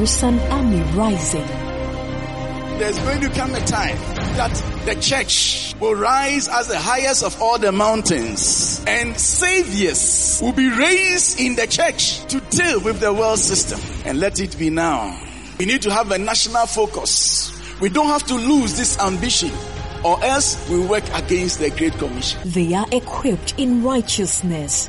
there is an army rising. There's going to come a time that the church will rise as the highest of all the mountains and saviors will be raised in the church to deal with the world system. And let it be now. We need to have a national focus. We don't have to lose this ambition or else we work against the Great Commission. They are equipped in righteousness.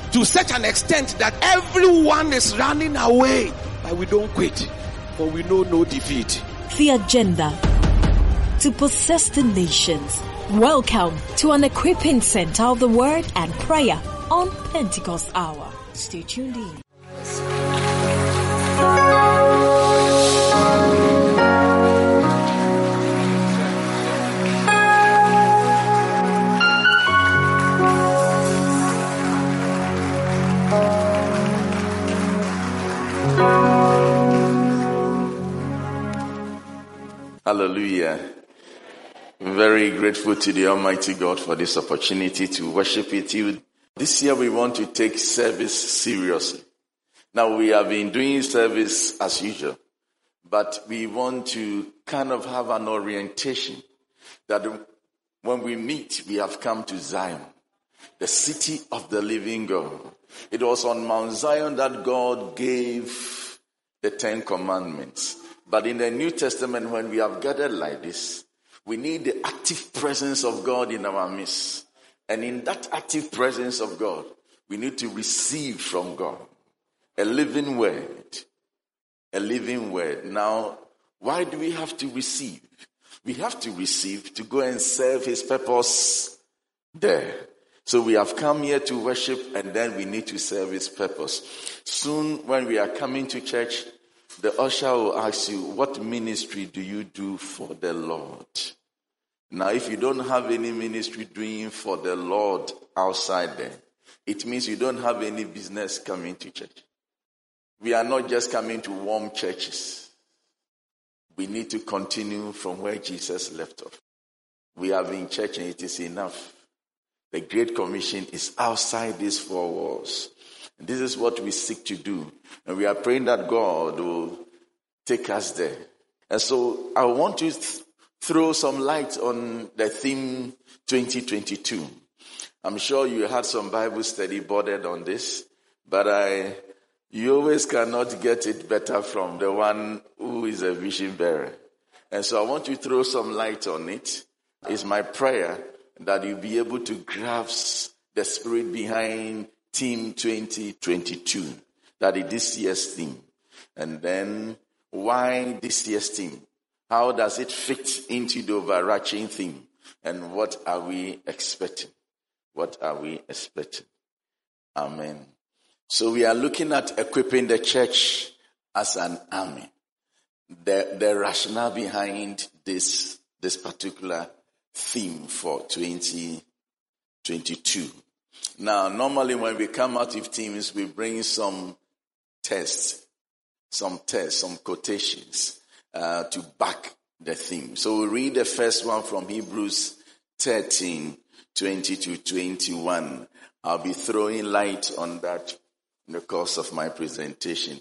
to such an extent that everyone is running away. But we don't quit, for we know no defeat. The agenda to possess the nations. Welcome to an equipping center of the word and prayer on Pentecost Hour. Stay tuned in. Hallelujah. Very grateful to the Almighty God for this opportunity to worship with you. This year we want to take service seriously. Now we have been doing service as usual, but we want to kind of have an orientation that when we meet, we have come to Zion, the city of the living God. It was on Mount Zion that God gave the Ten Commandments. But in the New Testament, when we have gathered like this, we need the active presence of God in our midst. And in that active presence of God, we need to receive from God a living word. A living word. Now, why do we have to receive? We have to receive to go and serve His purpose there. So we have come here to worship and then we need to serve His purpose. Soon, when we are coming to church, the usher will ask you, What ministry do you do for the Lord? Now, if you don't have any ministry doing for the Lord outside there, it means you don't have any business coming to church. We are not just coming to warm churches. We need to continue from where Jesus left off. We have in church and it is enough. The Great Commission is outside these four walls. This is what we seek to do. And we are praying that God will take us there. And so I want to th- throw some light on the theme 2022. I'm sure you had some Bible study boarded on this, but I, you always cannot get it better from the one who is a vision bearer. And so I want to throw some light on it. It's my prayer that you'll be able to grasp the spirit behind Team 2022. That is this year's theme. And then why this year's theme? How does it fit into the overarching theme? And what are we expecting? What are we expecting? Amen. So we are looking at equipping the church as an army. The, the rationale behind this, this particular theme for 2022. Now, normally when we come out with teams, we bring some tests, some tests, some quotations uh, to back the theme. So we read the first one from Hebrews 13, 20 to 21. I'll be throwing light on that in the course of my presentation.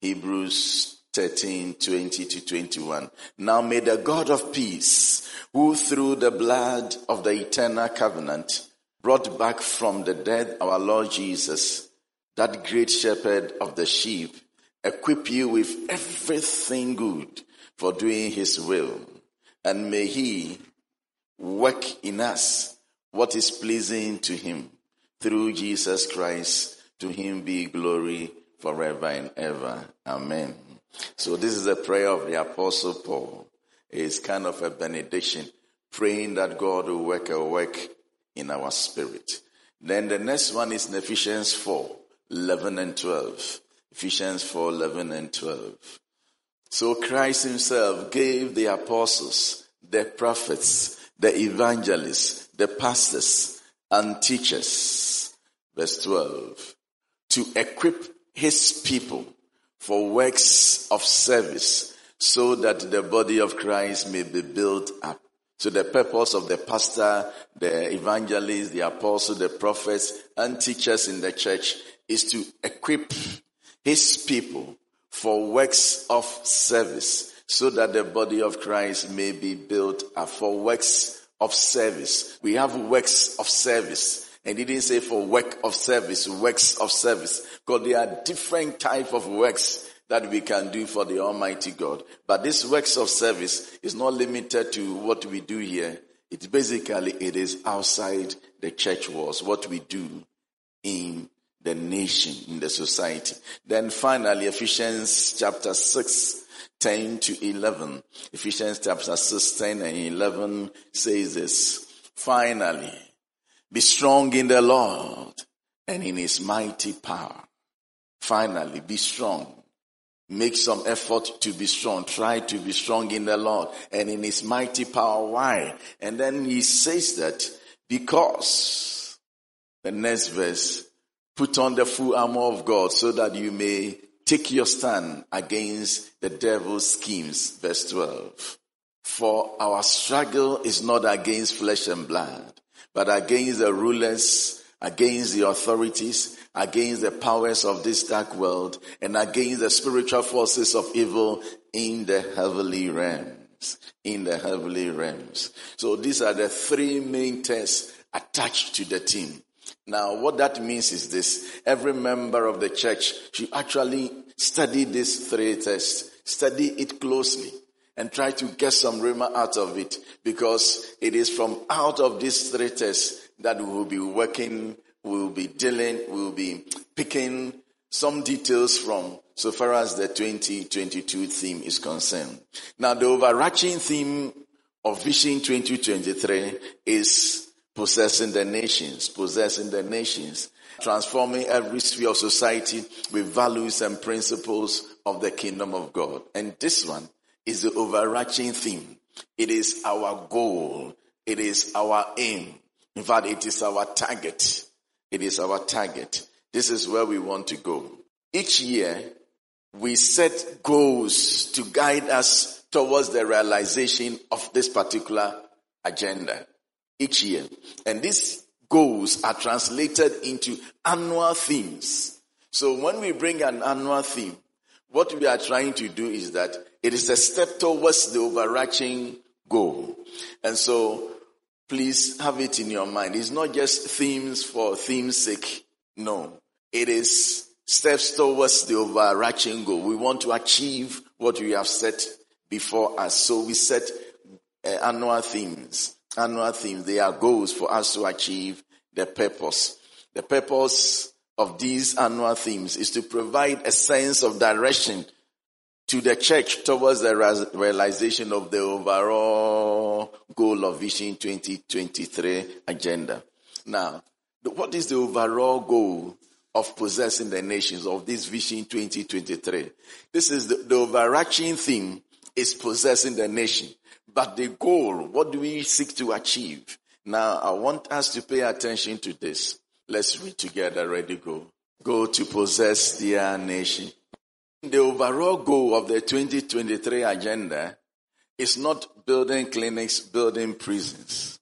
Hebrews 13, 20 to 21. Now may the God of peace, who through the blood of the eternal covenant brought back from the dead our Lord Jesus, that great shepherd of the sheep, equip you with everything good for doing his will. And may he work in us what is pleasing to him through Jesus Christ. To him be glory forever and ever. Amen. So this is a prayer of the apostle Paul. It's kind of a benediction, praying that God will work a work in our spirit. Then the next one is in Ephesians 4, 11 and 12. Ephesians 4, 11 and 12. So Christ himself gave the apostles, the prophets, the evangelists, the pastors, and teachers. Verse 12. To equip his people for works of service so that the body of Christ may be built up. So the purpose of the pastor, the evangelist, the apostle, the prophets, and teachers in the church is to equip his people for works of service so that the body of Christ may be built up for works of service. We have works of service. And he didn't say for work of service, works of service, because there are different type of works that we can do for the Almighty God. But this works of service is not limited to what we do here. It's basically, it is outside the church walls, what we do in the nation, in the society. Then finally, Ephesians chapter 6, 10 to 11. Ephesians chapter 6, 10 and 11 says this. Finally, be strong in the Lord and in his mighty power. Finally, be strong. Make some effort to be strong. Try to be strong in the Lord and in his mighty power. Why? And then he says that because the next verse, put on the full armor of God so that you may take your stand against the devil's schemes. Verse 12. For our struggle is not against flesh and blood, but against the rulers, against the authorities, against the powers of this dark world, and against the spiritual forces of evil in the heavenly realms. In the heavenly realms. So these are the three main tests attached to the team. Now, what that means is this. Every member of the church should actually study these three tests, study it closely, and try to get some rhema out of it, because it is from out of these three tests that we will be working, we will be dealing, we will be picking some details from so far as the 2022 theme is concerned. Now, the overarching theme of Vision 2023 is possessing the nations, possessing the nations, transforming every sphere of society with values and principles of the kingdom of God. And this one is the overarching theme. It is our goal. It is our aim. In fact, it is our target. It is our target. This is where we want to go. Each year, we set goals to guide us towards the realization of this particular agenda each year. And these goals are translated into annual themes. So when we bring an annual theme, what we are trying to do is that it is a step towards the overarching goal. And so please have it in your mind. It's not just themes for theme's sake. No. It is steps towards the overarching goal. We want to achieve what we have set before us. So we set uh, annual themes annual themes. They are goals for us to achieve the purpose. The purpose of these annual themes is to provide a sense of direction to the church towards the realization of the overall goal of Vision 2023 agenda. Now, what is the overall goal of possessing the nations of this Vision 2023? This is the, the overarching theme is possessing the nation. But the goal, what do we seek to achieve? Now, I want us to pay attention to this. Let's read together. Ready, go. Go to possess their nation. The overall goal of the 2023 agenda is not building clinics, building prisons.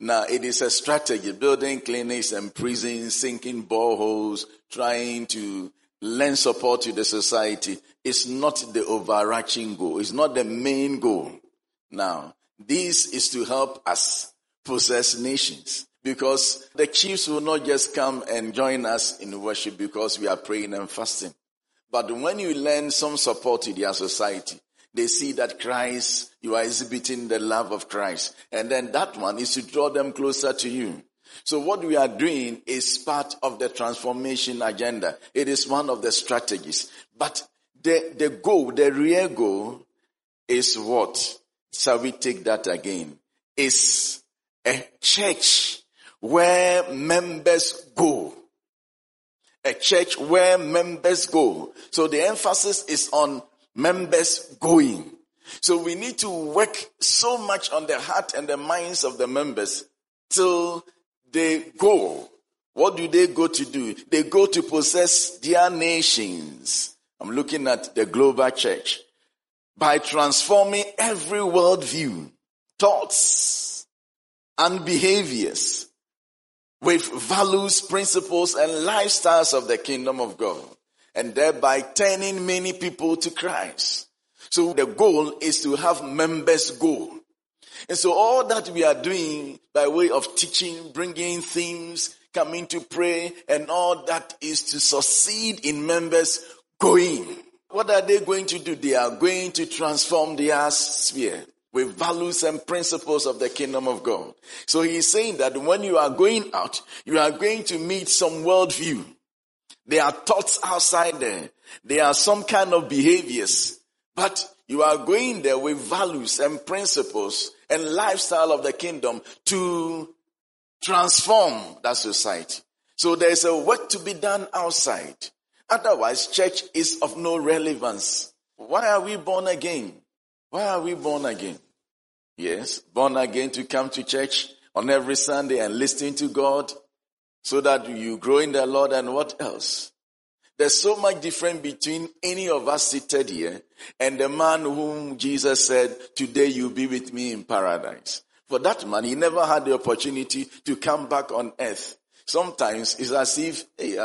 Now, it is a strategy, building clinics and prisons, sinking boreholes, trying to lend support to the society. It's not the overarching goal. It's not the main goal. Now, this is to help us possess nations because the chiefs will not just come and join us in worship because we are praying and fasting. But when you lend some support to their society, they see that Christ, you are exhibiting the love of Christ. And then that one is to draw them closer to you. So what we are doing is part of the transformation agenda. It is one of the strategies. But the, the goal, the real goal is what? shall we take that again? Is a church where members go. A church where members go. So the emphasis is on members going. So we need to work so much on the heart and the minds of the members till they go. What do they go to do? They go to possess their nations. I'm looking at the global church by transforming every worldview, thoughts, and behaviors with values, principles, and lifestyles of the kingdom of God, and thereby turning many people to Christ. So the goal is to have members go. And so all that we are doing by way of teaching, bringing themes, coming to pray, and all that is to succeed in members going. What are they going to do? They are going to transform their sphere with values and principles of the kingdom of God. So he's saying that when you are going out, you are going to meet some worldview. There are thoughts outside there. There are some kind of behaviors, but you are going there with values and principles and lifestyle of the kingdom to transform that society. So there's a work to be done outside. Otherwise, church is of no relevance. Why are we born again? Why are we born again? Yes, born again to come to church on every Sunday and listen to God so that you grow in the Lord and what else? There's so much difference between any of us seated here and the man whom Jesus said, today you'll be with me in paradise. For that man, he never had the opportunity to come back on earth. Sometimes it's as if, hey,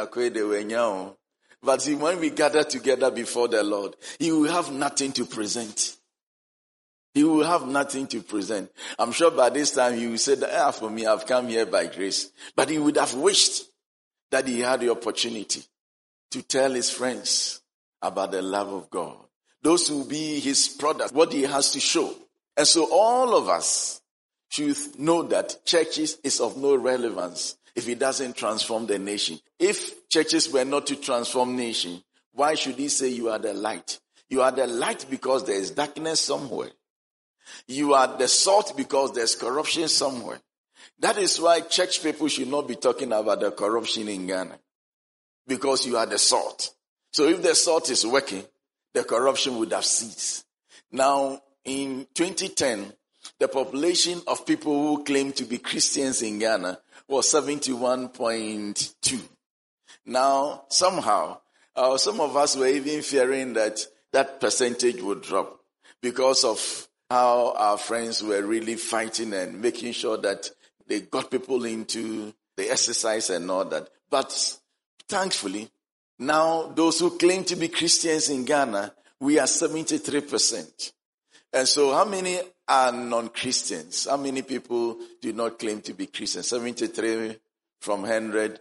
but see, when we gather together before the Lord, He will have nothing to present. He will have nothing to present. I'm sure by this time he will say ah, for me, I've come here by grace. But he would have wished that he had the opportunity to tell his friends about the love of God. Those will be his product, what he has to show. And so all of us should know that churches is of no relevance if it doesn't transform the nation. If churches were not to transform nation, why should he say you are the light? You are the light because there is darkness somewhere. You are the salt because there's corruption somewhere. That is why church people should not be talking about the corruption in Ghana. Because you are the salt. So if the salt is working, the corruption would have ceased. Now, in 2010, the population of people who claim to be Christians in Ghana was 71.2. Now, somehow, uh, some of us were even fearing that that percentage would drop because of how our friends were really fighting and making sure that they got people into the exercise and all that. But thankfully, now those who claim to be Christians in Ghana, we are 73%. And so how many are non-Christians? How many people do not claim to be Christians? 73 from 100,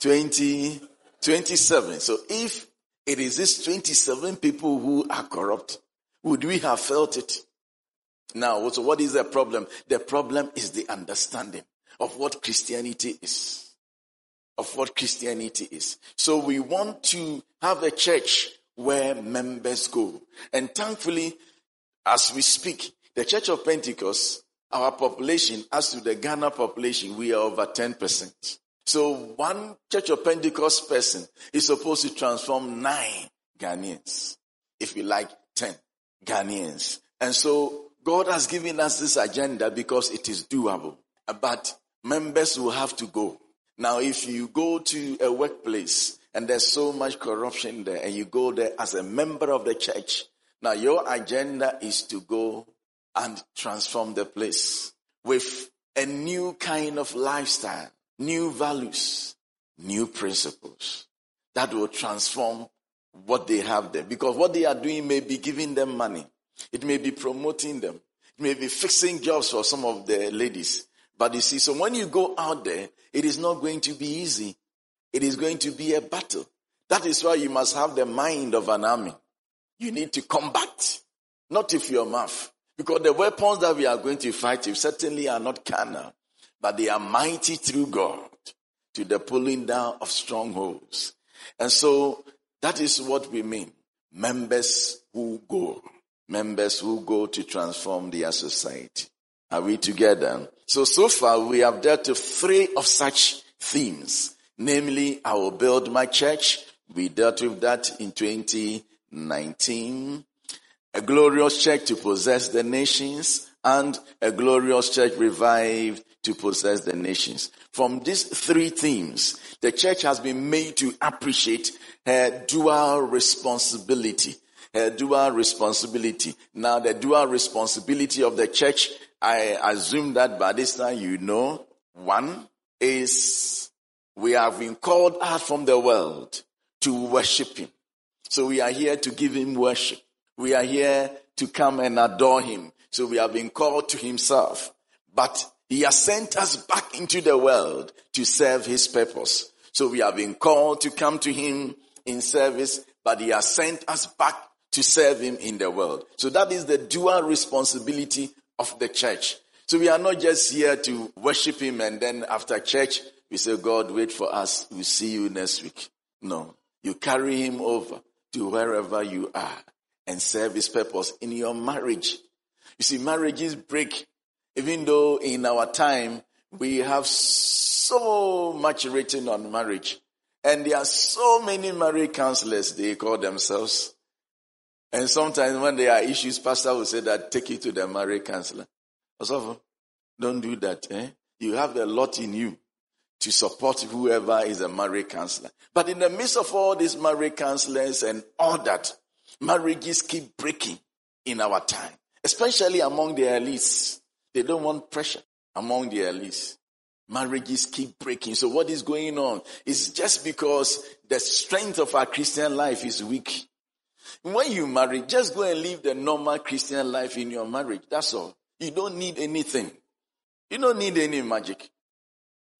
20, 27. So if it is these 27 people who are corrupt, would we have felt it? Now, so what is the problem? The problem is the understanding of what Christianity is. Of what Christianity is. So we want to have a church where members go. And thankfully, as we speak, the Church of Pentecost, our population, as to the Ghana population, we are over 10%. So one Church of Pentecost person is supposed to transform nine Ghanaians. If you like, 10 Ghanaians. And so God has given us this agenda because it is doable. But members will have to go. Now, if you go to a workplace and there's so much corruption there and you go there as a member of the church, now your agenda is to go and transform the place with a new kind of lifestyle, new values, new principles that will transform what they have there. Because what they are doing may be giving them money. It may be promoting them. It may be fixing jobs for some of the ladies. But you see, so when you go out there, it is not going to be easy. It is going to be a battle. That is why you must have the mind of an army. You need to combat, not with your mouth. Because the weapons that we are going to fight with certainly are not carnal, but they are mighty through God to the pulling down of strongholds. And so that is what we mean. Members who go members who go to transform their society. Are we together? So, so far we have dealt with three of such themes. Namely, I will build my church. We dealt with that in 2019. a glorious church to possess the nations, and a glorious church revived to possess the nations. From these three themes, the church has been made to appreciate her dual responsibility. Her dual responsibility. Now, the dual responsibility of the church, I assume that by this time you know. One is we have been called out from the world to worship Him. So we are here to give Him worship. We are here to come and adore Him. So we have been called to Himself. But He has sent us back into the world to serve His purpose. So we have been called to come to Him in service, but He has sent us back to serve Him in the world. So that is the dual responsibility of the church. So we are not just here to worship Him and then after church, we say, God, wait for us. We'll see you next week. No. You carry Him over to wherever you are and serve His purpose in your marriage. You see, marriages break, even though in our time we have so much written on marriage. And there are so many marriage counselors, they call themselves. And sometimes when there are issues, pastor will say that take it to the marriage counselor. Also, don't do that. Eh? You have a lot in you to support whoever is a marriage counselor. But in the midst of all these marriage counselors and all that, marriages keep breaking in our time, especially among the elites. They don't want pressure among the elites. Marriages keep breaking. So what is going on? It's just because the strength of our Christian life is weak. When you marry, just go and live the normal Christian life in your marriage. That's all. You don't need anything. You don't need any magic.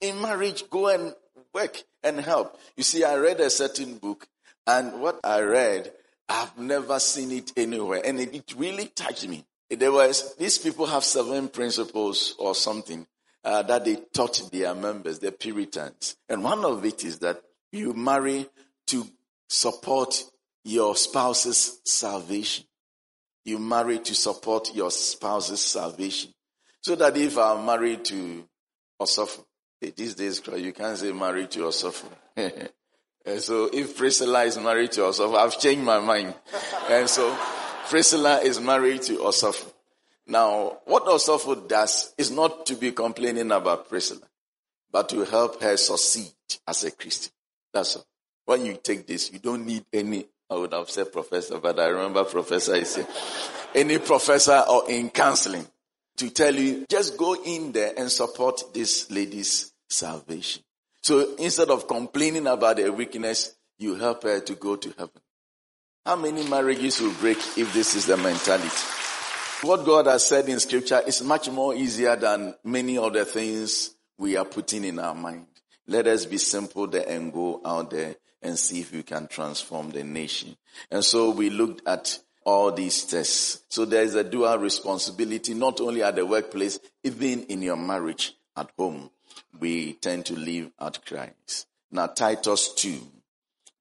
In marriage, go and work and help. You see, I read a certain book, and what I read, I've never seen it anywhere, and it, it really touched me. There was these people have seven principles or something uh, that they taught their members, the Puritans, and one of it is that you marry to support your spouse's salvation. You marry to support your spouse's salvation. So that if I'm married to Osofo, these days, you can't say married to and so if Priscilla is married to yourself, I've changed my mind. and so Priscilla is married to Osofo. Now, what Osofo does is not to be complaining about Priscilla, but to help her succeed as a Christian. That's all. When you take this, you don't need any, I would have said professor, but I remember professor is here. Any professor or in counseling to tell you, just go in there and support this lady's salvation. So instead of complaining about her weakness, you help her to go to heaven. How many marriages will break if this is the mentality? What God has said in scripture is much more easier than many other things we are putting in our mind. Let us be simple there and go out there and see if we can transform the nation. And so we looked at all these tests. So there is a dual responsibility, not only at the workplace, even in your marriage at home. We tend to live at Christ. Now Titus 2,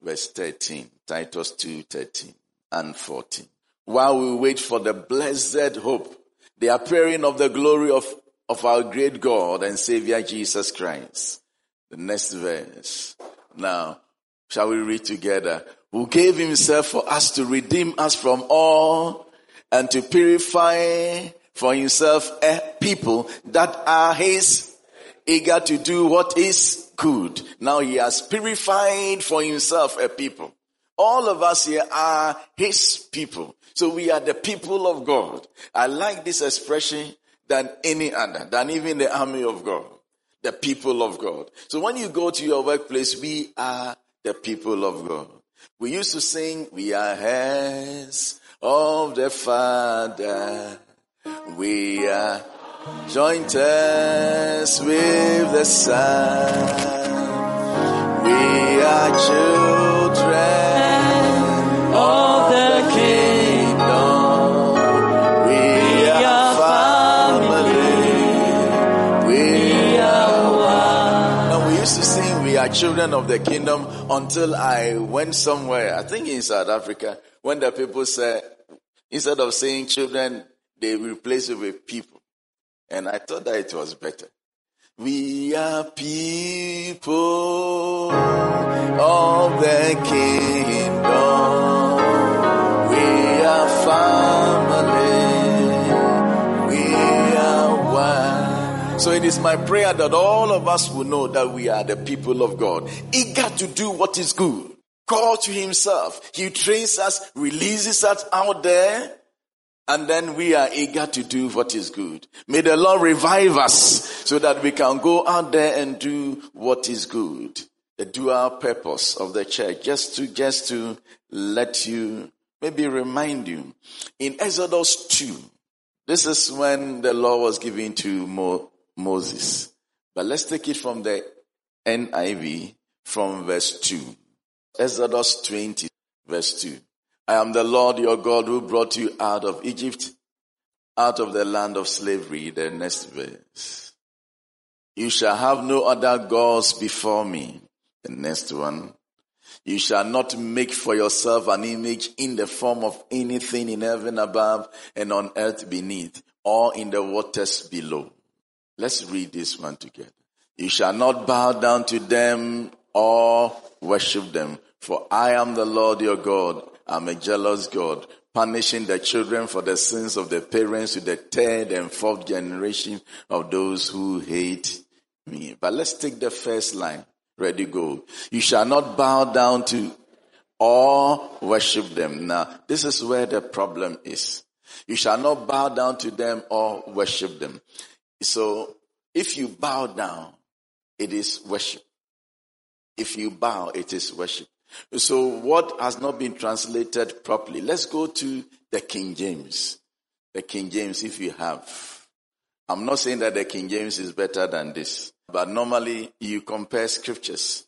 verse 13. Titus 2, 13 and 14. While we wait for the blessed hope, the appearing of the glory of, of our great God and Savior Jesus Christ. The next verse. Now, shall we read together? who gave himself for us to redeem us from all and to purify for himself a people that are his eager to do what is good. Now he has purified for himself a people. All of us here are his people. So we are the people of God. I like this expression than any other, than even the army of God. The people of God. So when you go to your workplace, we are the people of God. We used to sing, we are heirs of the Father. We are joint heirs with the Son. We are children of the are children of the kingdom until I went somewhere. I think in South Africa, when the people said, instead of saying children, they replaced it with people. And I thought that it was better. We are people of the kingdom. We are family. We are one. So it is my prayer that all of us will know that we are the people of God, eager to do what is good. Call to himself. He trains us, releases us out there, and then we are eager to do what is good. May the Lord revive us so that we can go out there and do what is good. The dual purpose of the church, just to, just to let you, maybe remind you. In Exodus 2, this is when the law was given to Mo- Moses. But let's take it from the NIV from verse 2. Exodus 20 verse 2. I am the Lord your God who brought you out of Egypt, out of the land of slavery. The next verse. You shall have no other gods before me. The next one. You shall not make for yourself an image in the form of anything in heaven above and on earth beneath or in the waters below. Let's read this one together. You shall not bow down to them or worship them for I am the Lord your God. I'm a jealous God, punishing the children for the sins of the parents to the third and fourth generation of those who hate me. But let's take the first line. Ready, go. You shall not bow down to or worship them. Now, this is where the problem is. You shall not bow down to them or worship them. So, if you bow down, it is worship. If you bow, it is worship. So what has not been translated properly? Let's go to the King James. The King James, if you have. I'm not saying that the King James is better than this, but normally you compare scriptures.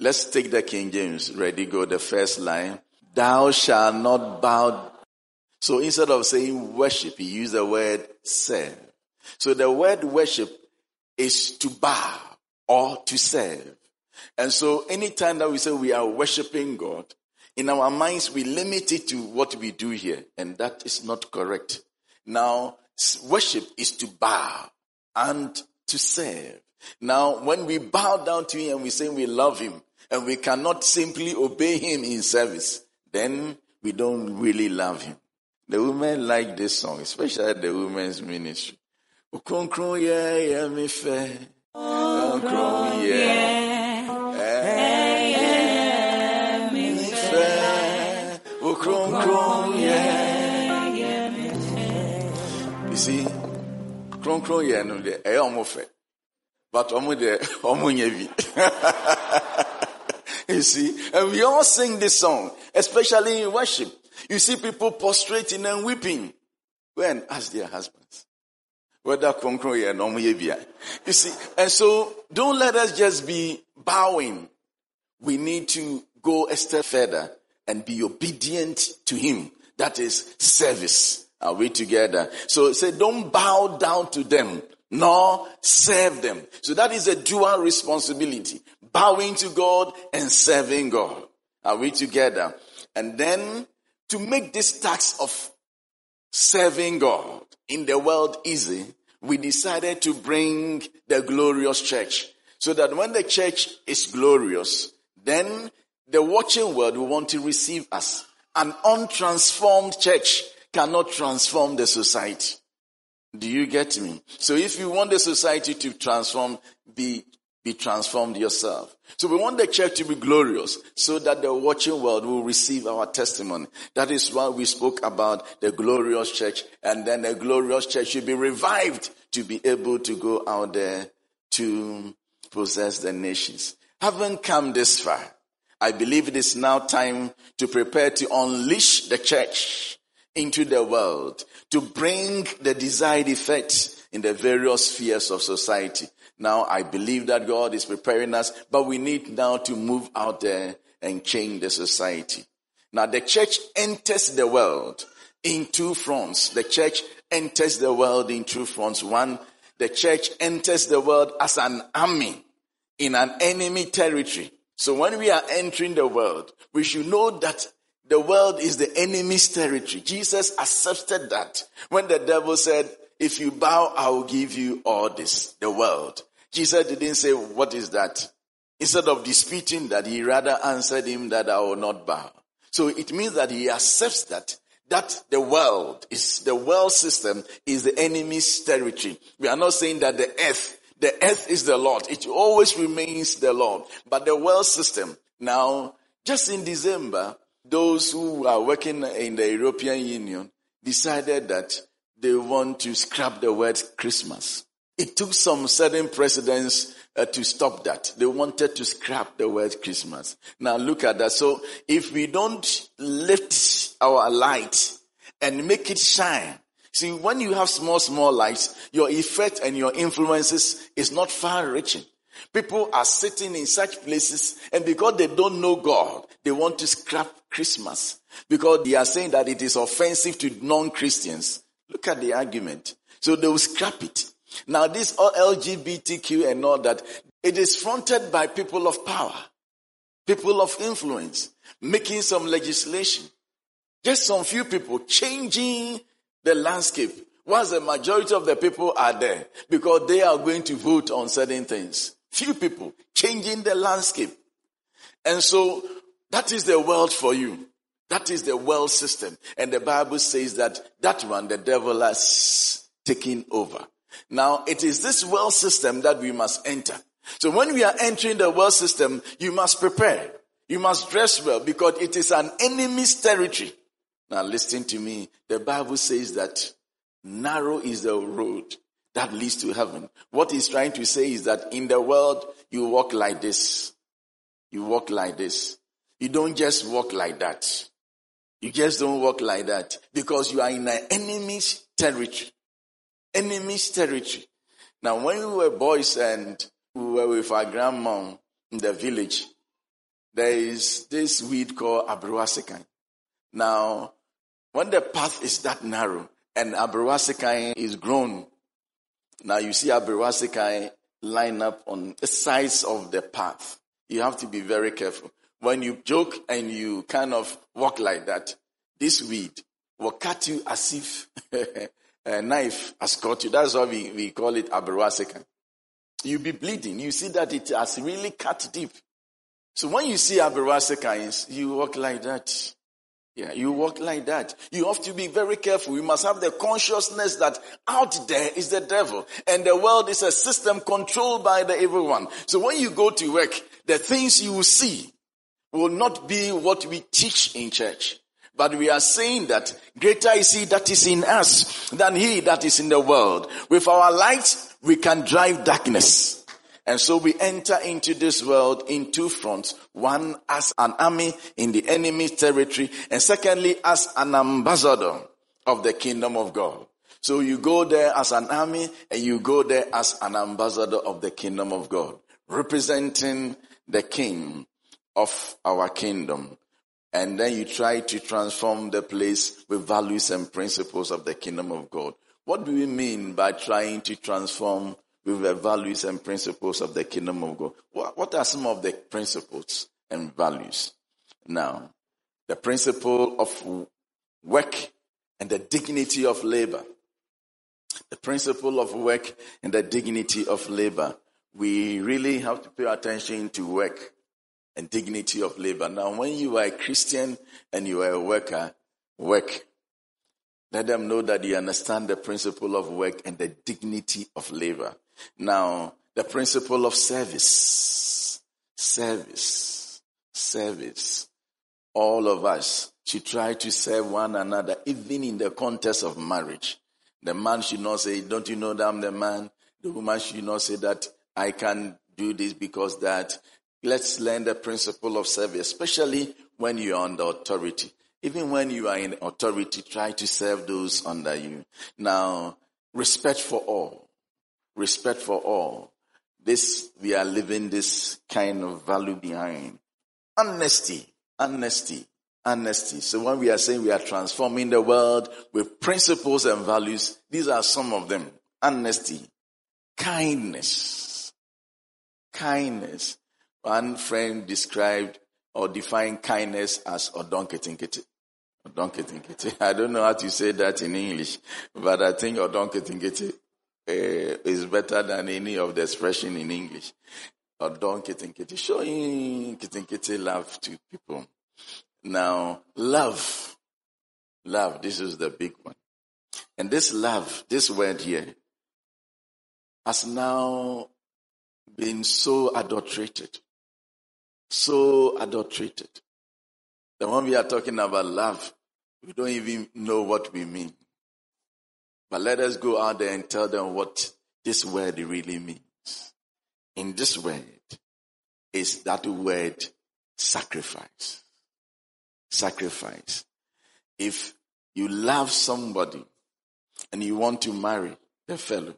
Let's take the King James. Ready, go. The first line. Thou shalt not bow. So instead of saying worship, he used the word serve. So the word worship is to bow or to serve. And so anytime that we say we are worshiping God, in our minds we limit it to what we do here, and that is not correct. Now, worship is to bow and to serve. Now, when we bow down to Him and we say we love Him, and we cannot simply obey Him in service, then we don't really love Him. The women like this song, especially the women's ministry. Yeah, yeah, me yeah. You see, kron kron yɛ no deɛ ɛyɛ ɔmo fɛ but ɔmo deɛ ɔmo nyɛ bi. You see, and we all sing this song, especially in worship. You see people prostrating and weeping. When as their husbands whether kron kron yɛ no ɔmo yɛ bi. You see, and so don't let us just be bowing. We need to go a step further and be obedient to Him. That is service. Are we together? So say, don't bow down to them, nor serve them. So that is a dual responsibility. Bowing to God and serving God. Are we together? And then to make this task of serving God in the world easy, we decided to bring the glorious church. So that when the church is glorious, then the watching world will want to receive us. An untransformed church cannot transform the society. Do you get me? So if you want the society to transform, be, be transformed yourself. So we want the church to be glorious so that the watching world will receive our testimony. That is why we spoke about the glorious church and then the glorious church should be revived to be able to go out there to possess the nations. Haven't come this far. I believe it is now time to prepare to unleash the church into the world, to bring the desired effect in the various spheres of society. Now I believe that God is preparing us, but we need now to move out there and change the society. Now the church enters the world in two fronts. The church enters the world in two fronts. One, the church enters the world as an army in an enemy territory. So when we are entering the world, we should know that the world is the enemy's territory. Jesus accepted that when the devil said, if you bow, I will give you all this, the world. Jesus didn't say, what is that? Instead of disputing that, he rather answered him that I will not bow. So it means that he accepts that that the world is the world system is the enemy's territory. We are not saying that the earth, the earth is the Lord. It always remains the Lord. But the world system, now, just in December, those who are working in the European Union decided that they want to scrap the word Christmas. It took some certain presidents uh, to stop that. They wanted to scrap the word Christmas. Now look at that. So if we don't lift our light and make it shine, see when you have small, small lights, your effect and your influences is not far reaching. People are sitting in such places and because they don't know God, they want to scrap Christmas because they are saying that it is offensive to non-Christians. Look at the argument. So they will scrap it. Now this all LGBTQ and all that, it is fronted by people of power, people of influence, making some legislation. Just some few people changing the landscape. Whilst the majority of the people are there because they are going to vote on certain things. Few people changing the landscape. And so that is the world for you. That is the world system. And the Bible says that that one, the devil has taken over. Now, it is this world system that we must enter. So when we are entering the world system, you must prepare. You must dress well because it is an enemy's territory. Now listen to me. The Bible says that narrow is the road that leads to heaven. What he's trying to say is that in the world, you walk like this. You walk like this. You don't just walk like that. You just don't walk like that because you are in an enemy's territory enemy's territory. Now, when we were boys and we were with our grandma in the village, there is this weed called abroasican. Now, when the path is that narrow and abroasican is grown, now you see abroasican line up on the sides of the path. You have to be very careful. When you joke and you kind of walk like that, this weed will cut you as if a knife has cut you. That's why we, we call it aberwasika. You'll be bleeding. You see that it has really cut deep. So when you see aberwasika, you walk like that. Yeah, you walk like that. You have to be very careful. You must have the consciousness that out there is the devil and the world is a system controlled by the evil one. So when you go to work, the things you will see will not be what we teach in church. But we are saying that greater is he that is in us than he that is in the world. With our light, we can drive darkness. And so we enter into this world in two fronts. One as an army in the enemy's territory and secondly as an ambassador of the kingdom of God. So you go there as an army and you go there as an ambassador of the kingdom of God, representing the king of our kingdom and then you try to transform the place with values and principles of the kingdom of God. What do we mean by trying to transform with the values and principles of the kingdom of God? What are some of the principles and values? Now, the principle of work and the dignity of labor. The principle of work and the dignity of labor. We really have to pay attention to work and dignity of labor. Now, when you are a Christian and you are a worker, work. Let them know that you understand the principle of work and the dignity of labor. Now, the principle of service. Service. Service. All of us should try to serve one another, even in the context of marriage. The man should not say, don't you know that I'm the man? The woman should not say that I can do this because that Let's learn the principle of service, especially when you are under authority. Even when you are in authority, try to serve those under you. Now, respect for all. Respect for all. This, we are leaving this kind of value behind. Honesty. Honesty. Honesty. So when we are saying we are transforming the world with principles and values, these are some of them. Honesty. Kindness. Kindness. One friend described or defined kindness as odonketinketi. Odonketinketi. I don't know how to say that in English, but I think odonketinketi uh, is better than any of the expression in English. Odonketinketi. Showing ketinketi love to people. Now, love. Love. This is the big one. And this love, this word here, has now been so adulterated. So adulterated. The one we are talking about love, we don't even know what we mean. But let us go out there and tell them what this word really means. In this word is that word sacrifice. Sacrifice. If you love somebody and you want to marry the fellow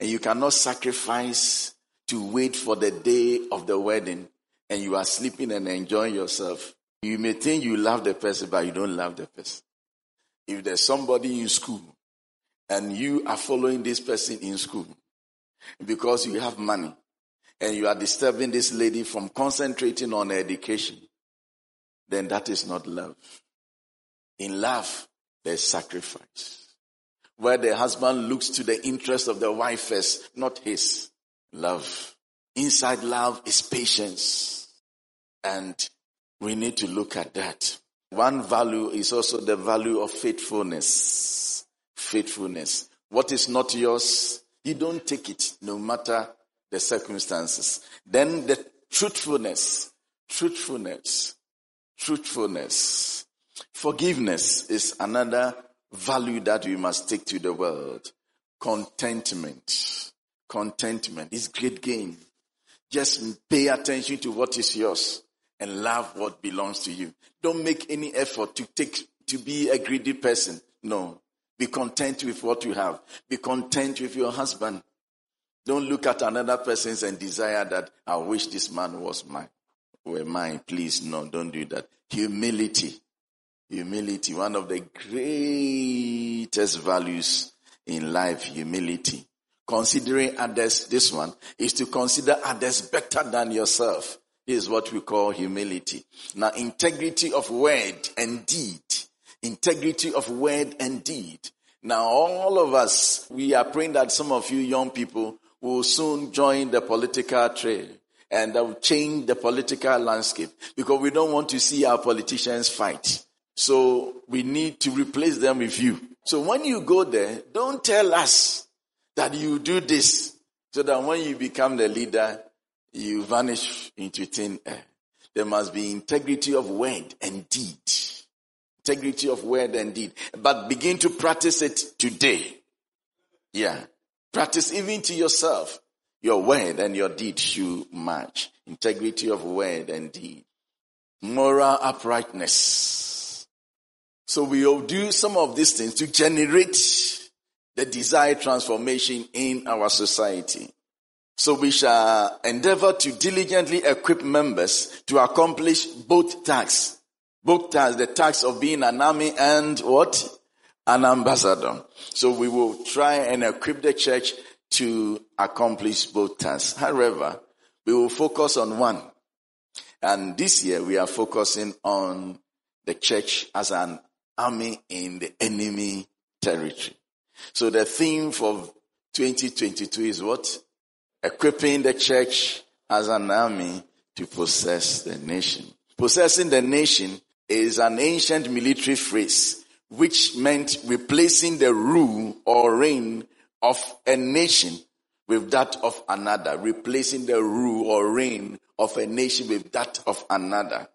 and you cannot sacrifice to wait for the day of the wedding and you are sleeping and enjoying yourself, you may think you love the person, but you don't love the person. If there's somebody in school and you are following this person in school because you have money and you are disturbing this lady from concentrating on her education, then that is not love. In love, there's sacrifice. Where the husband looks to the interest of the wife first, not his. Love. Inside love is patience. And we need to look at that. One value is also the value of faithfulness. Faithfulness. What is not yours, you don't take it no matter the circumstances. Then the truthfulness. Truthfulness. Truthfulness. Forgiveness is another value that we must take to the world. Contentment. Contentment is great gain. Just pay attention to what is yours and love what belongs to you. Don't make any effort to take, to be a greedy person. No. Be content with what you have. Be content with your husband. Don't look at another person's and desire that I wish this man was mine. Were mine. Please, no, don't do that. Humility. Humility. One of the greatest values in life, humility. Considering others, this one is to consider others better than yourself. This is what we call humility. Now, integrity of word and deed. Integrity of word and deed. Now, all of us, we are praying that some of you young people will soon join the political trail and that will change the political landscape because we don't want to see our politicians fight. So we need to replace them with you. So when you go there, don't tell us that you do this so that when you become the leader, you vanish into thin air. There must be integrity of word and deed. Integrity of word and deed. But begin to practice it today. Yeah. Practice even to yourself. Your word and your deed should match. Integrity of word and deed. Moral uprightness. So we will do some of these things to generate the desired transformation in our society. So we shall endeavor to diligently equip members to accomplish both tasks. Both tasks, the task of being an army and what? An ambassador. So we will try and equip the church to accomplish both tasks. However, we will focus on one. And this year we are focusing on the church as an army in the enemy territory. So the theme for 2022 is what? Equipping the church as an army to possess the nation. Possessing the nation is an ancient military phrase which meant replacing the rule or reign of a nation with that of another, replacing the rule or reign of a nation with that of another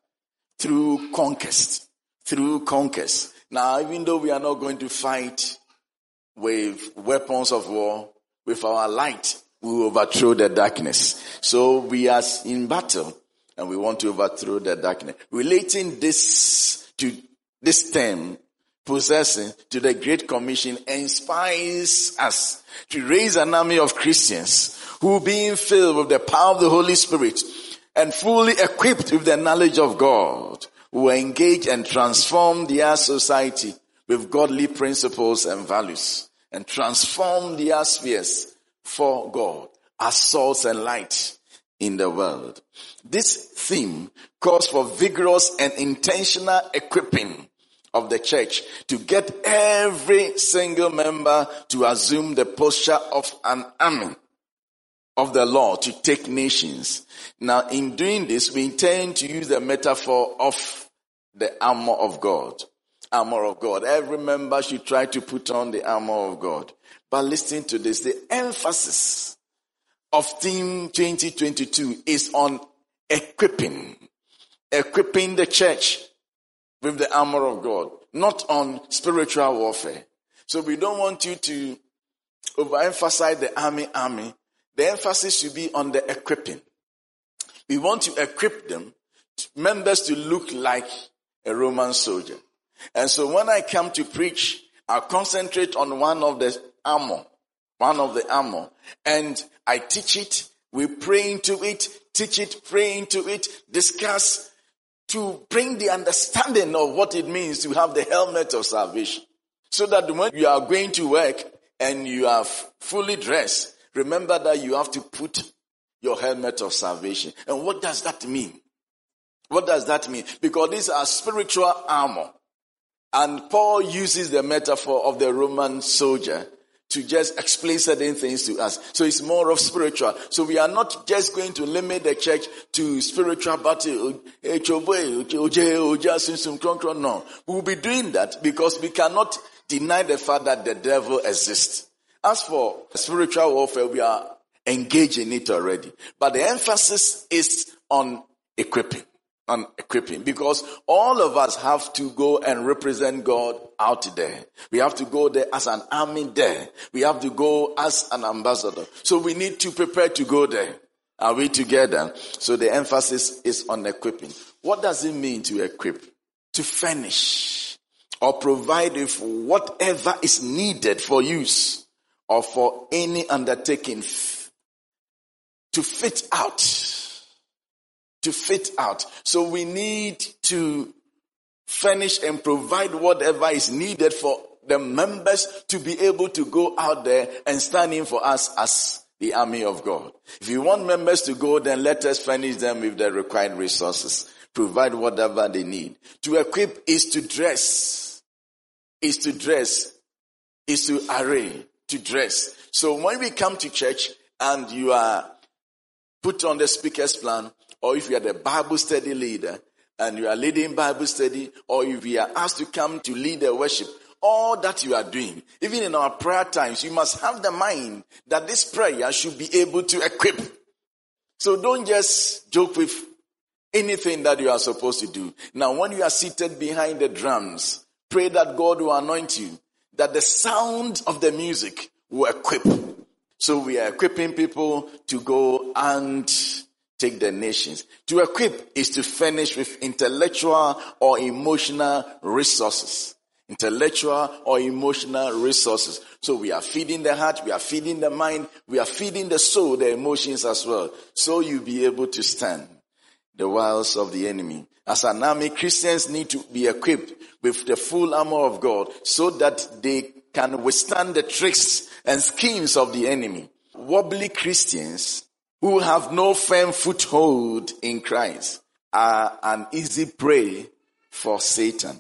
through conquest, through conquest. Now, even though we are not going to fight with weapons of war, with our light, we overthrow the darkness. So we are in battle and we want to overthrow the darkness. Relating this to this term, possessing to the Great Commission inspires us to raise an army of Christians who being filled with the power of the Holy Spirit and fully equipped with the knowledge of God will engage and transform their society with godly principles and values and transform their spheres for God as salt and light in the world. This theme calls for vigorous and intentional equipping of the church to get every single member to assume the posture of an army of the law to take nations. Now in doing this, we intend to use the metaphor of the armor of God. armor of God. Every member should try to put on the armor of God. But listen to this. The emphasis of Team 2022 is on equipping, equipping the church with the armor of God, not on spiritual warfare. So we don't want you to overemphasize the army, army. The emphasis should be on the equipping. We want to equip them, members to look like a Roman soldier. And so when I come to preach, I concentrate on one of the armor, one of the armor, and I teach it. We pray into it, teach it, pray into it, discuss to bring the understanding of what it means to have the helmet of salvation. So that when you are going to work and you are fully dressed, remember that you have to put your helmet of salvation. And what does that mean? What does that mean? Because these are spiritual armor. And Paul uses the metaphor of the Roman soldier to just explain certain things to us. So it's more of spiritual. So we are not just going to limit the church to spiritual battle. No. We will be doing that because we cannot deny the fact that the devil exists. As for spiritual warfare, we are engaged in it already. But the emphasis is on equipping and equipping because all of us have to go and represent God out there. We have to go there as an army there. We have to go as an ambassador. So we need to prepare to go there. Are we together? So the emphasis is on equipping. What does it mean to equip? To furnish or provide with whatever is needed for use or for any undertaking to fit out to fit out. So we need to furnish and provide whatever is needed for the members to be able to go out there and stand in for us as the army of God. If you want members to go, then let us furnish them with the required resources. Provide whatever they need. To equip is to dress. Is to dress. Is to array. To dress. So when we come to church and you are put on the speaker's plan, or if you are the Bible study leader and you are leading Bible study, or if you are asked to come to lead the worship, all that you are doing, even in our prayer times, you must have the mind that this prayer should be able to equip. So don't just joke with anything that you are supposed to do. Now, when you are seated behind the drums, pray that God will anoint you, that the sound of the music will equip. So we are equipping people to go and take the nations. To equip is to furnish with intellectual or emotional resources. Intellectual or emotional resources. So we are feeding the heart, we are feeding the mind, we are feeding the soul, the emotions as well. So you'll be able to stand the wiles of the enemy. As an army, Christians need to be equipped with the full armor of God so that they can withstand the tricks and schemes of the enemy. Wobbly Christians who have no firm foothold in Christ are an easy prey for Satan.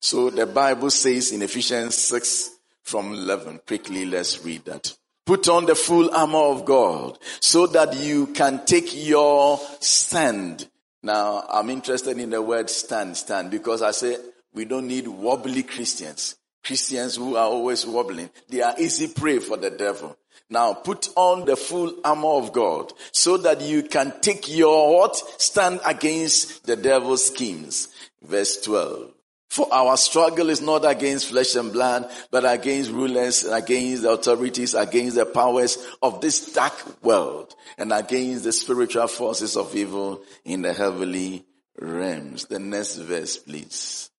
So the Bible says in Ephesians 6 from 11, quickly let's read that. Put on the full armor of God so that you can take your stand. Now I'm interested in the word stand, stand, because I say we don't need wobbly Christians. Christians who are always wobbling. They are easy prey for the devil. Now put on the full armor of God so that you can take your what? Stand against the devil's schemes. Verse 12. For our struggle is not against flesh and blood, but against rulers, against the authorities, against the powers of this dark world, and against the spiritual forces of evil in the heavenly realms. The next verse, please.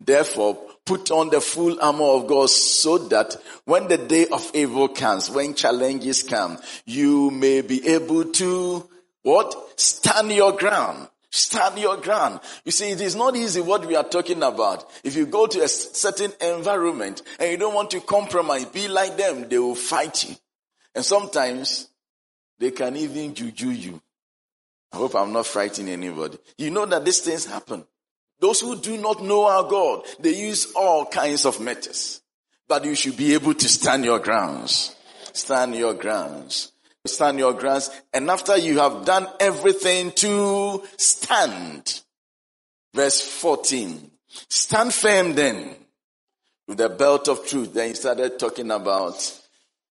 Therefore, put on the full armor of God so that when the day of evil comes, when challenges come, you may be able to what? Stand your ground. Stand your ground. You see, it is not easy what we are talking about. If you go to a certain environment and you don't want to compromise, be like them, they will fight you. And sometimes they can even juju you. I hope I'm not frightening anybody. You know that these things happen. Those who do not know our God, they use all kinds of methods. But you should be able to stand your grounds. Stand your grounds. Stand your grounds. And after you have done everything to stand. Verse 14. Stand firm then with the belt of truth. Then he started talking about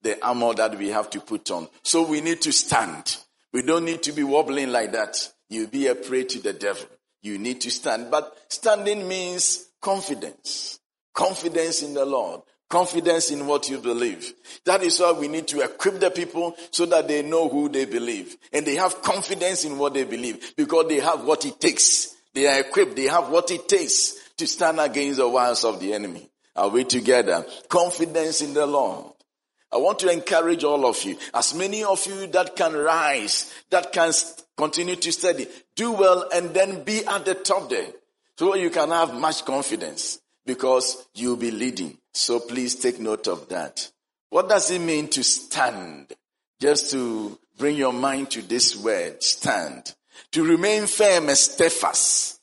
the armor that we have to put on. So we need to stand. We don't need to be wobbling like that. You'll be a prey to the devil. You need to stand. But standing means confidence. Confidence in the Lord. Confidence in what you believe. That is why we need to equip the people so that they know who they believe. And they have confidence in what they believe because they have what it takes. They are equipped. They have what it takes to stand against the wiles of the enemy. Are we together? Confidence in the Lord. I want to encourage all of you, as many of you that can rise, that can continue to study, do well and then be at the top there. So you can have much confidence because you'll be leading. So please take note of that. What does it mean to stand? Just to bring your mind to this word, stand. To remain firm and steadfast,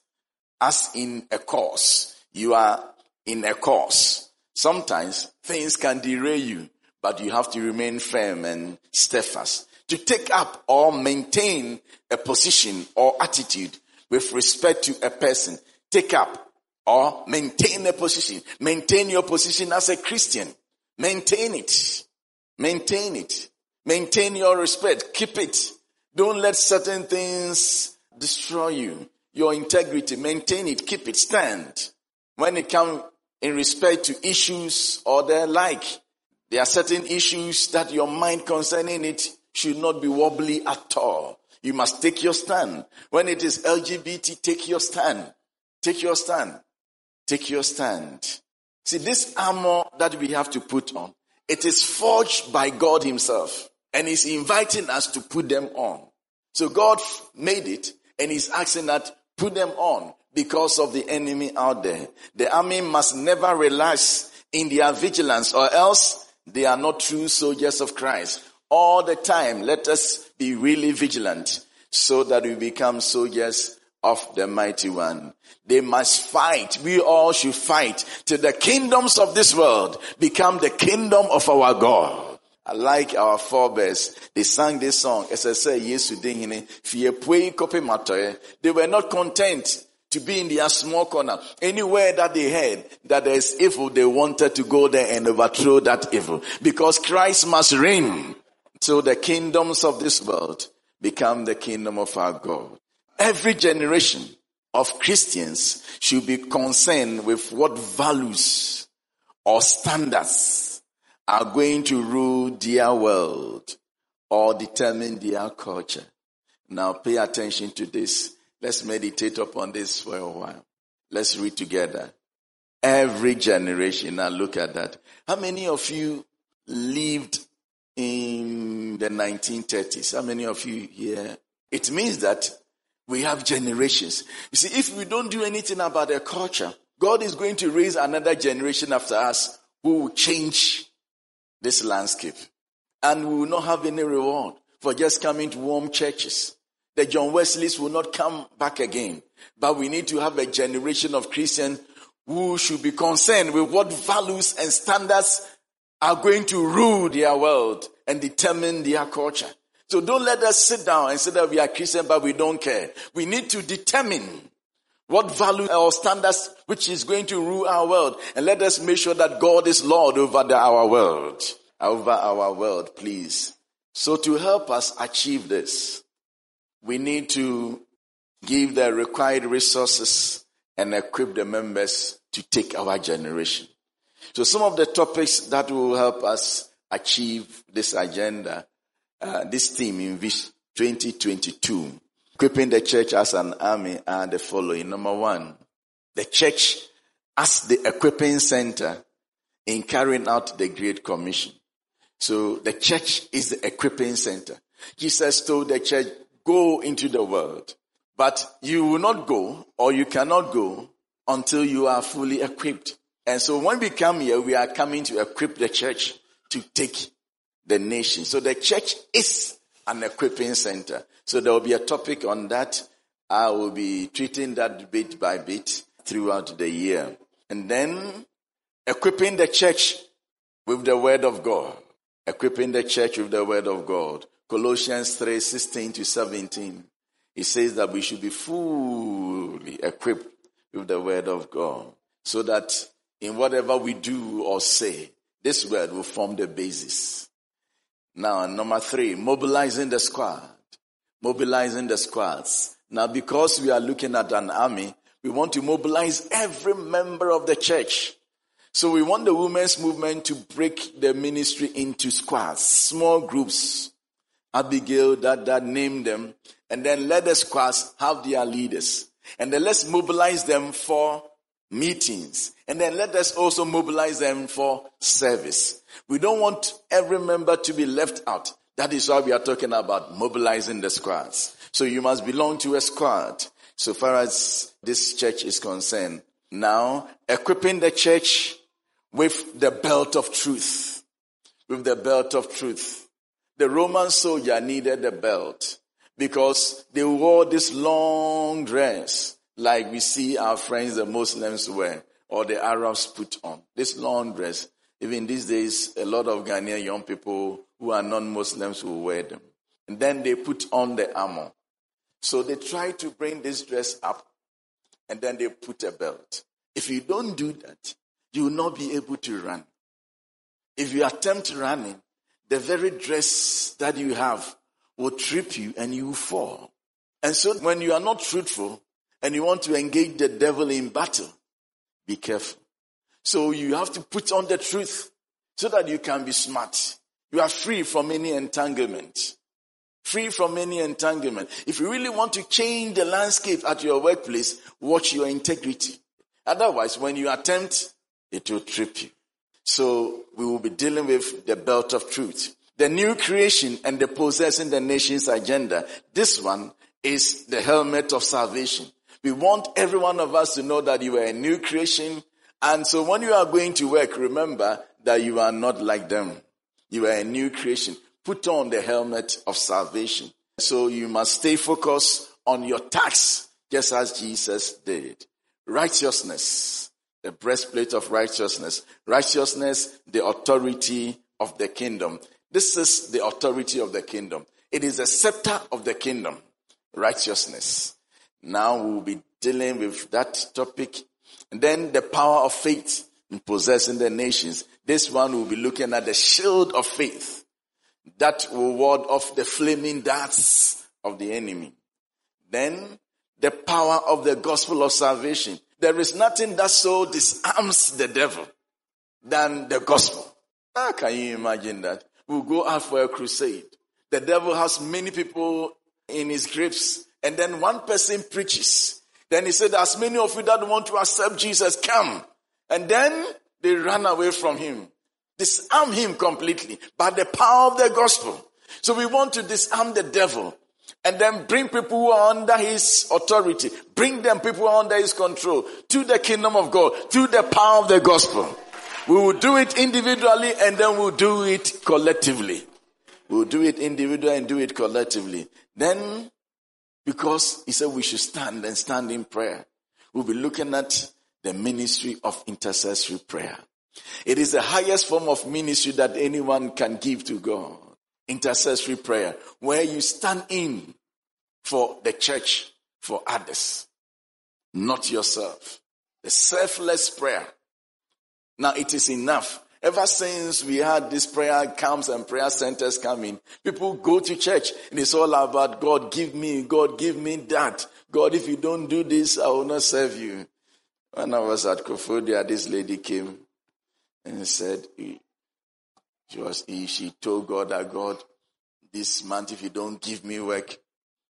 as in a course. You are in a course. Sometimes things can derail you, but you have to remain firm and steadfast. To take up or maintain a position or attitude with respect to a person. Take up or maintain a position. Maintain your position as a Christian. Maintain it. Maintain it. Maintain your respect. Keep it. Don't let certain things destroy you. Your integrity. Maintain it. Keep it. Stand. When it comes in respect to issues or the like, there are certain issues that your mind concerning it should not be wobbly at all. You must take your stand. When it is LGBT, take your stand. Take your stand. Take your stand. See, this armor that we have to put on, it is forged by God himself and he's inviting us to put them on. So God made it and he's asking that put them on because of the enemy out there. The army must never relax in their vigilance or else they are not true soldiers of Christ. All the time, let us be really vigilant so that we become soldiers of the mighty one. They must fight. We all should fight till the kingdoms of this world become the kingdom of our God. I like our forebears. They sang this song. As I say, They were not content to be in their small corner. Anywhere that they heard that there is evil, they wanted to go there and overthrow that evil. Because Christ must reign. So the kingdoms of this world become the kingdom of our God. Every generation of Christians should be concerned with what values or standards are going to rule their world or determine their culture. Now pay attention to this. Let's meditate upon this for a while. Let's read together. Every generation. Now look at that. How many of you lived in the 1930s? How many of you here? It means that we have generations. You see, if we don't do anything about their culture, God is going to raise another generation after us who will change this landscape. And we will not have any reward for just coming to warm churches. The John Wesleys will not come back again. But we need to have a generation of Christians who should be concerned with what values and standards are going to rule their world and determine their culture. So don't let us sit down and say that we are Christian, but we don't care. We need to determine what value or standards which is going to rule our world. And let us make sure that God is Lord over the, our world. Over our world, please. So to help us achieve this, we need to give the required resources and equip the members to take our generation. So some of the topics that will help us achieve this agenda uh, this theme in Vision 2022, equipping the church as an army are the following. Number one, the church as the equipping center in carrying out the Great Commission. So the church is the equipping center. Jesus told the church, go into the world, but you will not go or you cannot go until you are fully equipped. And so when we come here, we are coming to equip the church to take the nation. So the church is an equipping center. So there will be a topic on that. I will be treating that bit by bit throughout the year. And then equipping the church with the word of God. Equipping the church with the word of God. Colossians 3, 16 to 17. It says that we should be fully equipped with the word of God so that in whatever we do or say, this word will form the basis. Now, number three, mobilizing the squad. Mobilizing the squads. Now, because we are looking at an army, we want to mobilize every member of the church. So we want the women's movement to break the ministry into squads, small groups. Abigail, that, that name them, and then let the squads have their leaders. And then let's mobilize them for meetings. And then let us also mobilize them for service. We don't want every member to be left out. That is why we are talking about mobilizing the squads. So you must belong to a squad so far as this church is concerned. Now, equipping the church with the belt of truth. With the belt of truth. The Roman soldier needed the belt because they wore this long dress like we see our friends, the Muslims wear or the Arabs put on. This long dress. Even these days, a lot of Ghanaian young people who are non-Muslims will wear them. And then they put on the armor. So they try to bring this dress up and then they put a belt. If you don't do that, you will not be able to run. If you attempt running, the very dress that you have will trip you and you will fall. And so when you are not truthful and you want to engage the devil in battle, be careful. So you have to put on the truth so that you can be smart. You are free from any entanglement. Free from any entanglement. If you really want to change the landscape at your workplace, watch your integrity. Otherwise, when you attempt, it will trip you. So we will be dealing with the belt of truth. The new creation and the possessing the nation's agenda. This one is the helmet of salvation. We want every one of us to know that you are a new creation. And so when you are going to work, remember that you are not like them. You are a new creation. Put on the helmet of salvation. So you must stay focused on your task, just as Jesus did. Righteousness, the breastplate of righteousness. Righteousness, the authority of the kingdom. This is the authority of the kingdom. It is the scepter of the kingdom. Righteousness. Now we'll be dealing with that topic. And then the power of faith in possessing the nations. This one will be looking at the shield of faith that will ward off the flaming darts of the enemy. Then the power of the gospel of salvation. There is nothing that so disarms the devil than the gospel. How can you imagine that? We'll go out for a crusade. The devil has many people in his grips and then one person preaches. Then he said, as many of you that want to accept Jesus, come. And then they run away from him. Disarm him completely by the power of the gospel. So we want to disarm the devil and then bring people who are under his authority, bring them people who are under his control to the kingdom of God through the power of the gospel. We will do it individually and then we'll do it collectively. We'll do it individually and do it collectively. Then, because he said we should stand and stand in prayer, we'll be looking at the ministry of intercessory prayer. It is the highest form of ministry that anyone can give to God. Intercessory prayer, where you stand in for the church, for others, not yourself. The selfless prayer. Now it is enough. Ever since we had this prayer camps and prayer centers coming, people go to church and it's all about God, give me, God, give me that. God, if you don't do this, I will not serve you. When I was at Koforidua, this lady came and said, she was, she told God that God, this month, if you don't give me work,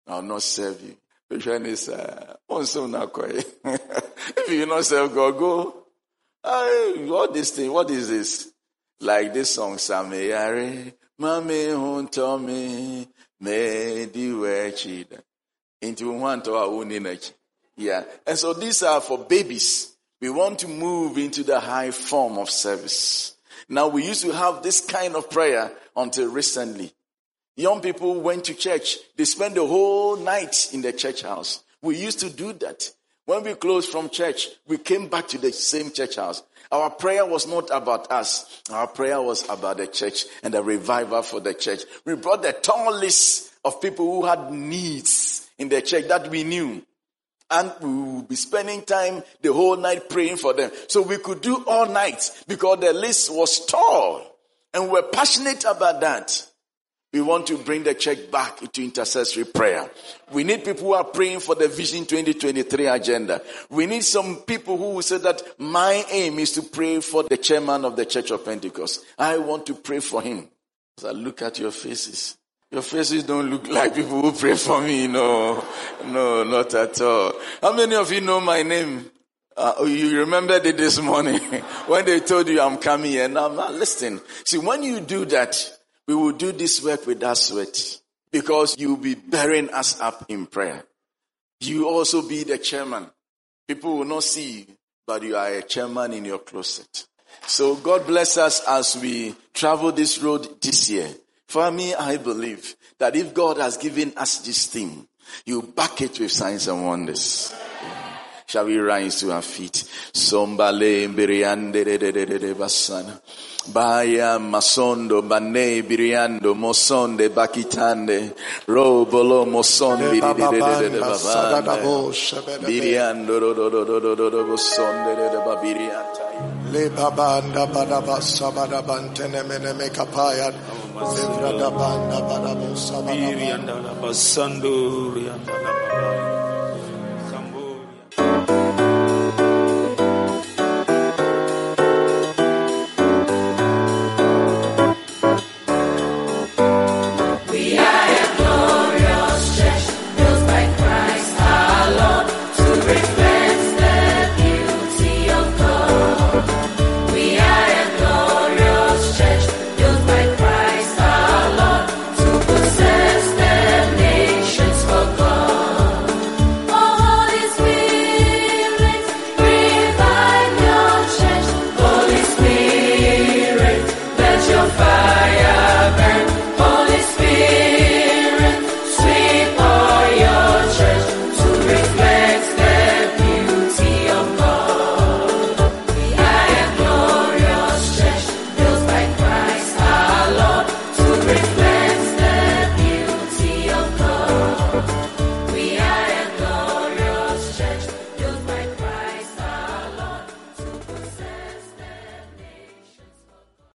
I'll not serve you. The is, uh, if you not serve God, go. Hey, what this thing? What is this? Like this song, Sameyare, Mame Huntomi, Me Diwechida. Into one to our own. Yeah. And so these are for babies. We want to move into the high form of service. Now we used to have this kind of prayer until recently. Young people went to church. They spent the whole night in the church house. We used to do that. When we closed from church, we came back to the same church house. Our prayer was not about us. Our prayer was about the church and the revival for the church. We brought the tall list of people who had needs in the church that we knew. and we will be spending time the whole night praying for them. So we could do all night because the list was tall and we're passionate about that. We want to bring the church back into intercessory prayer. We need people who are praying for the Vision 2023 agenda. We need some people who will say that my aim is to pray for the chairman of the Church of Pentecost. I want to pray for him. As I look at your faces, your faces don't look like people who pray for me. No, no, not at all. How many of you know my name? Uh, you remembered it this morning when they told you I'm coming here. Now, now listen. See, when you do that, we will do this work with without sweat because you will be bearing us up in prayer. You will also be the chairman. People will not see you, but you are a chairman in your closet. So God bless us as we travel this road this year. For me, I believe that if God has given us this thing, you back it with signs and wonders. Shall we rise to our feet? Sombale mbiriande de de de de de basana. Baya masondo bane biriando mosonde bakitande robolo mosonde de de de de de babande biriando do do do do do do do bosonde de de babirianta Le babanda badaba sabada bantene mene me kapayat. Zevra da banda badabo sabada. Irianda la basando, rianda la baba.